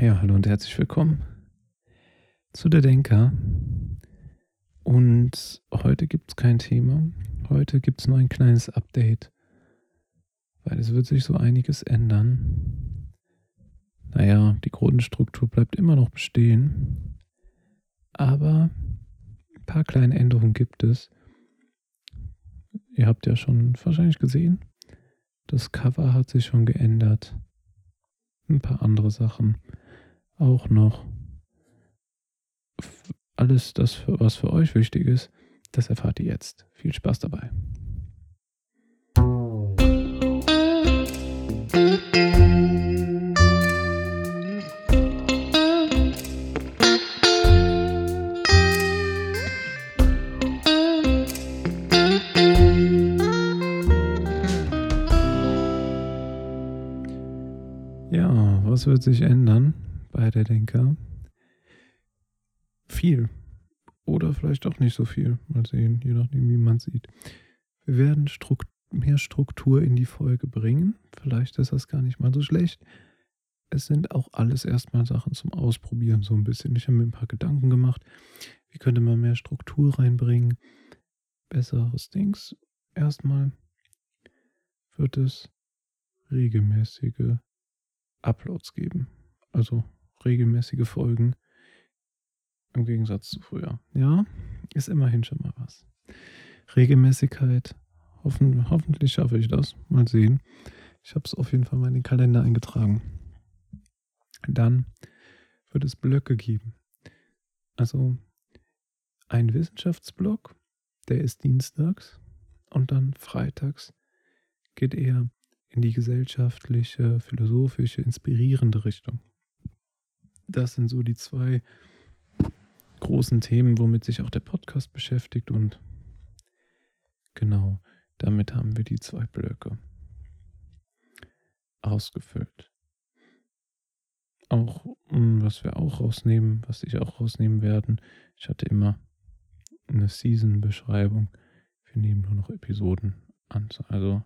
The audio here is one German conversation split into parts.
Ja, hallo und herzlich willkommen zu der Denker. Und heute gibt es kein Thema. Heute gibt es nur ein kleines Update, weil es wird sich so einiges ändern. Naja, die Grundstruktur bleibt immer noch bestehen, aber ein paar kleine Änderungen gibt es. Ihr habt ja schon wahrscheinlich gesehen, das Cover hat sich schon geändert. Ein paar andere Sachen auch noch. Alles das, was für euch wichtig ist, das erfahrt ihr jetzt. Viel Spaß dabei. Ja, was wird sich ändern bei der Denker? Viel. Oder vielleicht auch nicht so viel. Mal sehen, je nachdem, wie man sieht. Wir werden Strukt mehr Struktur in die Folge bringen. Vielleicht ist das gar nicht mal so schlecht. Es sind auch alles erstmal Sachen zum Ausprobieren, so ein bisschen. Ich habe mir ein paar Gedanken gemacht. Wie könnte man mehr Struktur reinbringen? Besseres Dings. Erstmal wird es regelmäßige Uploads geben. Also regelmäßige Folgen im Gegensatz zu früher. Ja, ist immerhin schon mal was. Regelmäßigkeit. Hoffen, hoffentlich schaffe ich das. Mal sehen. Ich habe es auf jeden Fall mal in den Kalender eingetragen. Dann wird es Blöcke geben. Also ein Wissenschaftsblock, der ist dienstags und dann freitags geht eher in die gesellschaftliche, philosophische, inspirierende Richtung. Das sind so die zwei großen Themen, womit sich auch der Podcast beschäftigt und genau, damit haben wir die zwei Blöcke ausgefüllt. Auch, hm, was wir auch rausnehmen, was ich auch rausnehmen werden, ich hatte immer eine Season-Beschreibung. Wir nehmen nur noch Episoden an. Also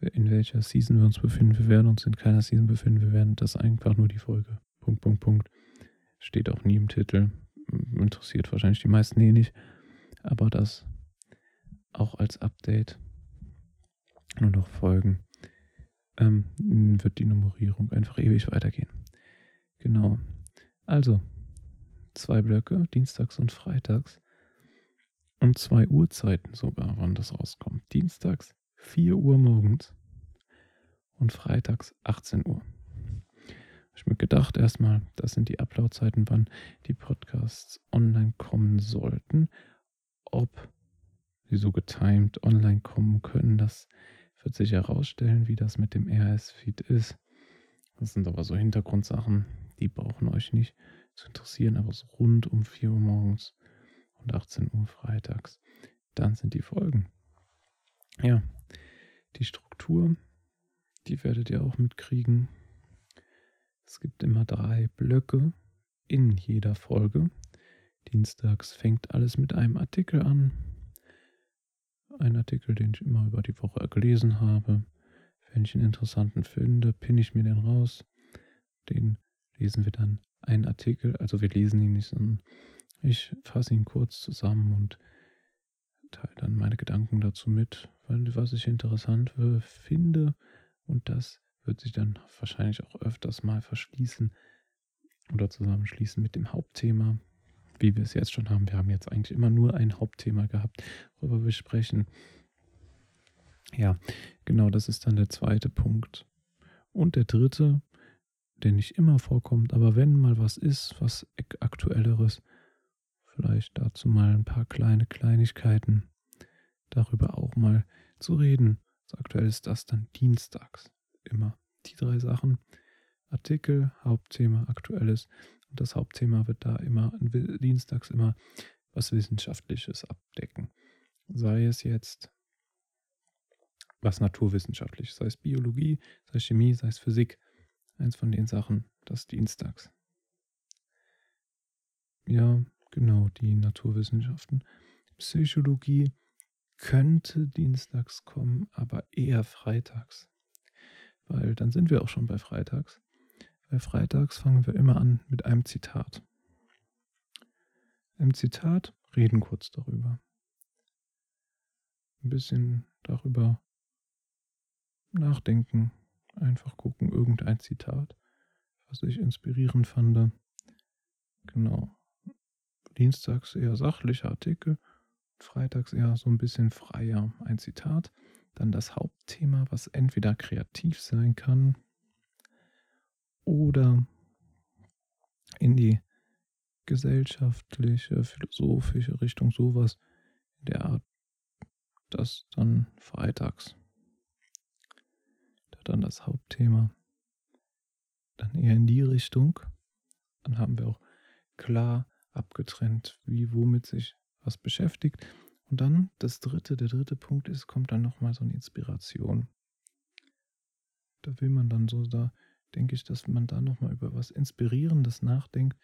in welcher Season wir uns befinden. Wir werden uns in keiner Season befinden. Wir werden das einfach nur die Folge. Punkt, Punkt, Punkt. Steht auch nie im Titel. Interessiert wahrscheinlich die meisten eh nicht. Aber das auch als Update nur noch Folgen ähm, wird die Nummerierung einfach ewig weitergehen. Genau. Also, zwei Blöcke, dienstags und freitags. Und zwei Uhrzeiten sogar, wann das rauskommt. Dienstags 4 Uhr morgens und freitags 18 Uhr. Ich mir gedacht erstmal, das sind die Uploadzeiten, wann die Podcasts online kommen sollten. Ob sie so getimed online kommen können, das wird sich herausstellen, wie das mit dem RS-Feed ist. Das sind aber so Hintergrundsachen, die brauchen euch nicht zu interessieren, aber so rund um 4 Uhr morgens und 18 Uhr freitags. Dann sind die Folgen. Ja, die Struktur, die werdet ihr auch mitkriegen. Es gibt immer drei Blöcke in jeder Folge. Dienstags fängt alles mit einem Artikel an. Ein Artikel, den ich immer über die Woche gelesen habe. Wenn ich einen interessanten finde, pinne ich mir den raus. Den lesen wir dann einen Artikel. Also wir lesen ihn nicht, sondern ich fasse ihn kurz zusammen und teile dann meine Gedanken dazu mit, was ich interessant finde und das wird sich dann wahrscheinlich auch öfters mal verschließen oder zusammenschließen mit dem Hauptthema, wie wir es jetzt schon haben. Wir haben jetzt eigentlich immer nur ein Hauptthema gehabt, worüber wir sprechen. Ja, genau, das ist dann der zweite Punkt. Und der dritte, der nicht immer vorkommt, aber wenn mal was ist, was aktuelleres, vielleicht dazu mal ein paar kleine Kleinigkeiten, darüber auch mal zu reden. So aktuell ist das dann dienstags immer. Die drei Sachen. Artikel, Hauptthema, aktuelles. Und das Hauptthema wird da immer dienstags immer was Wissenschaftliches abdecken. Sei es jetzt was Naturwissenschaftliches, sei es Biologie, sei es Chemie, sei es Physik. Eins von den Sachen, das dienstags. Ja, Genau, die Naturwissenschaften. Psychologie könnte dienstags kommen, aber eher freitags. Weil dann sind wir auch schon bei freitags. Weil freitags fangen wir immer an mit einem Zitat. Im Zitat reden kurz darüber. Ein bisschen darüber nachdenken, einfach gucken, irgendein Zitat, was ich inspirierend fand. Genau. Dienstags eher sachliche Artikel, freitags eher so ein bisschen freier ein Zitat. Dann das Hauptthema, was entweder kreativ sein kann oder in die gesellschaftliche, philosophische Richtung, sowas in der Art, das dann freitags. Dann das Hauptthema. Dann eher in die Richtung. Dann haben wir auch klar abgetrennt, wie womit sich was beschäftigt. Und dann das dritte, der dritte Punkt ist, kommt dann nochmal so eine Inspiration. Da will man dann so, da denke ich, dass man da nochmal über was Inspirierendes nachdenkt,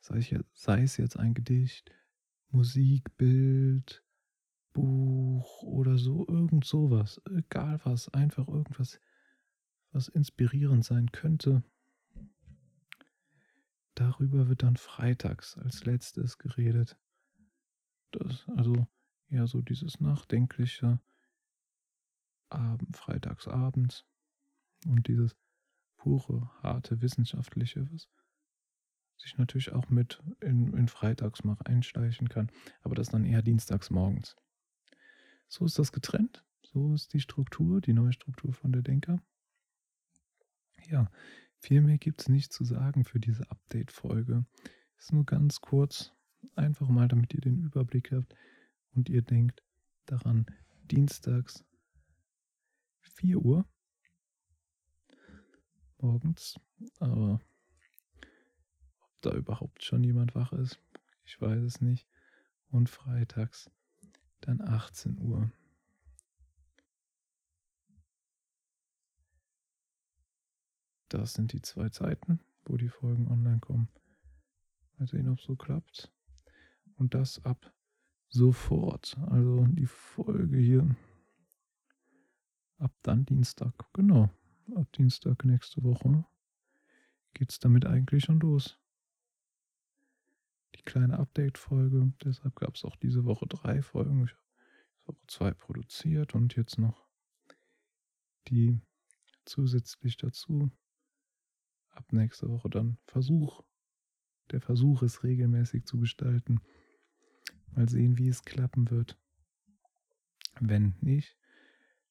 sei, ich, sei es jetzt ein Gedicht, Musik, Bild, Buch oder so, irgend sowas, egal was, einfach irgendwas, was inspirierend sein könnte. Darüber wird dann freitags als letztes geredet. Das, also eher so dieses nachdenkliche Abend, freitagsabends und dieses pure, harte, wissenschaftliche, was sich natürlich auch mit in, in freitags mal einschleichen kann, aber das dann eher dienstags morgens. So ist das getrennt, so ist die Struktur, die neue Struktur von der Denker. Ja, viel mehr gibt es nicht zu sagen für diese Update-Folge. Ist nur ganz kurz, einfach mal, damit ihr den Überblick habt und ihr denkt daran, dienstags 4 Uhr morgens, aber ob da überhaupt schon jemand wach ist, ich weiß es nicht. Und freitags dann 18 Uhr. Das sind die zwei Zeiten, wo die Folgen online kommen. Mal sehen, ob es so klappt. Und das ab sofort. Also die Folge hier ab dann Dienstag. Genau. Ab Dienstag nächste Woche geht es damit eigentlich schon los. Die kleine Update-Folge. Deshalb gab es auch diese Woche drei Folgen. Ich habe Woche zwei produziert und jetzt noch die zusätzlich dazu ab nächster Woche dann Versuch. Der Versuch ist regelmäßig zu gestalten. Mal sehen, wie es klappen wird. Wenn nicht,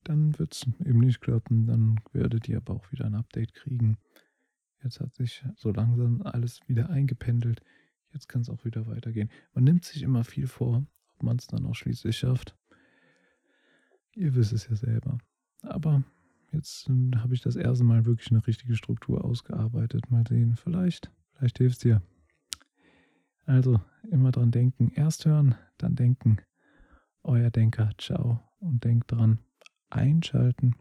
dann wird es eben nicht klappen. Dann werdet ihr aber auch wieder ein Update kriegen. Jetzt hat sich so langsam alles wieder eingependelt. Jetzt kann es auch wieder weitergehen. Man nimmt sich immer viel vor, ob man es dann auch schließlich schafft. Ihr wisst es ja selber. Aber Jetzt ähm, habe ich das erste Mal wirklich eine richtige Struktur ausgearbeitet. Mal sehen, vielleicht, vielleicht hilft es dir. Also immer dran denken. Erst hören, dann denken. Euer Denker. Ciao. Und denkt dran, einschalten.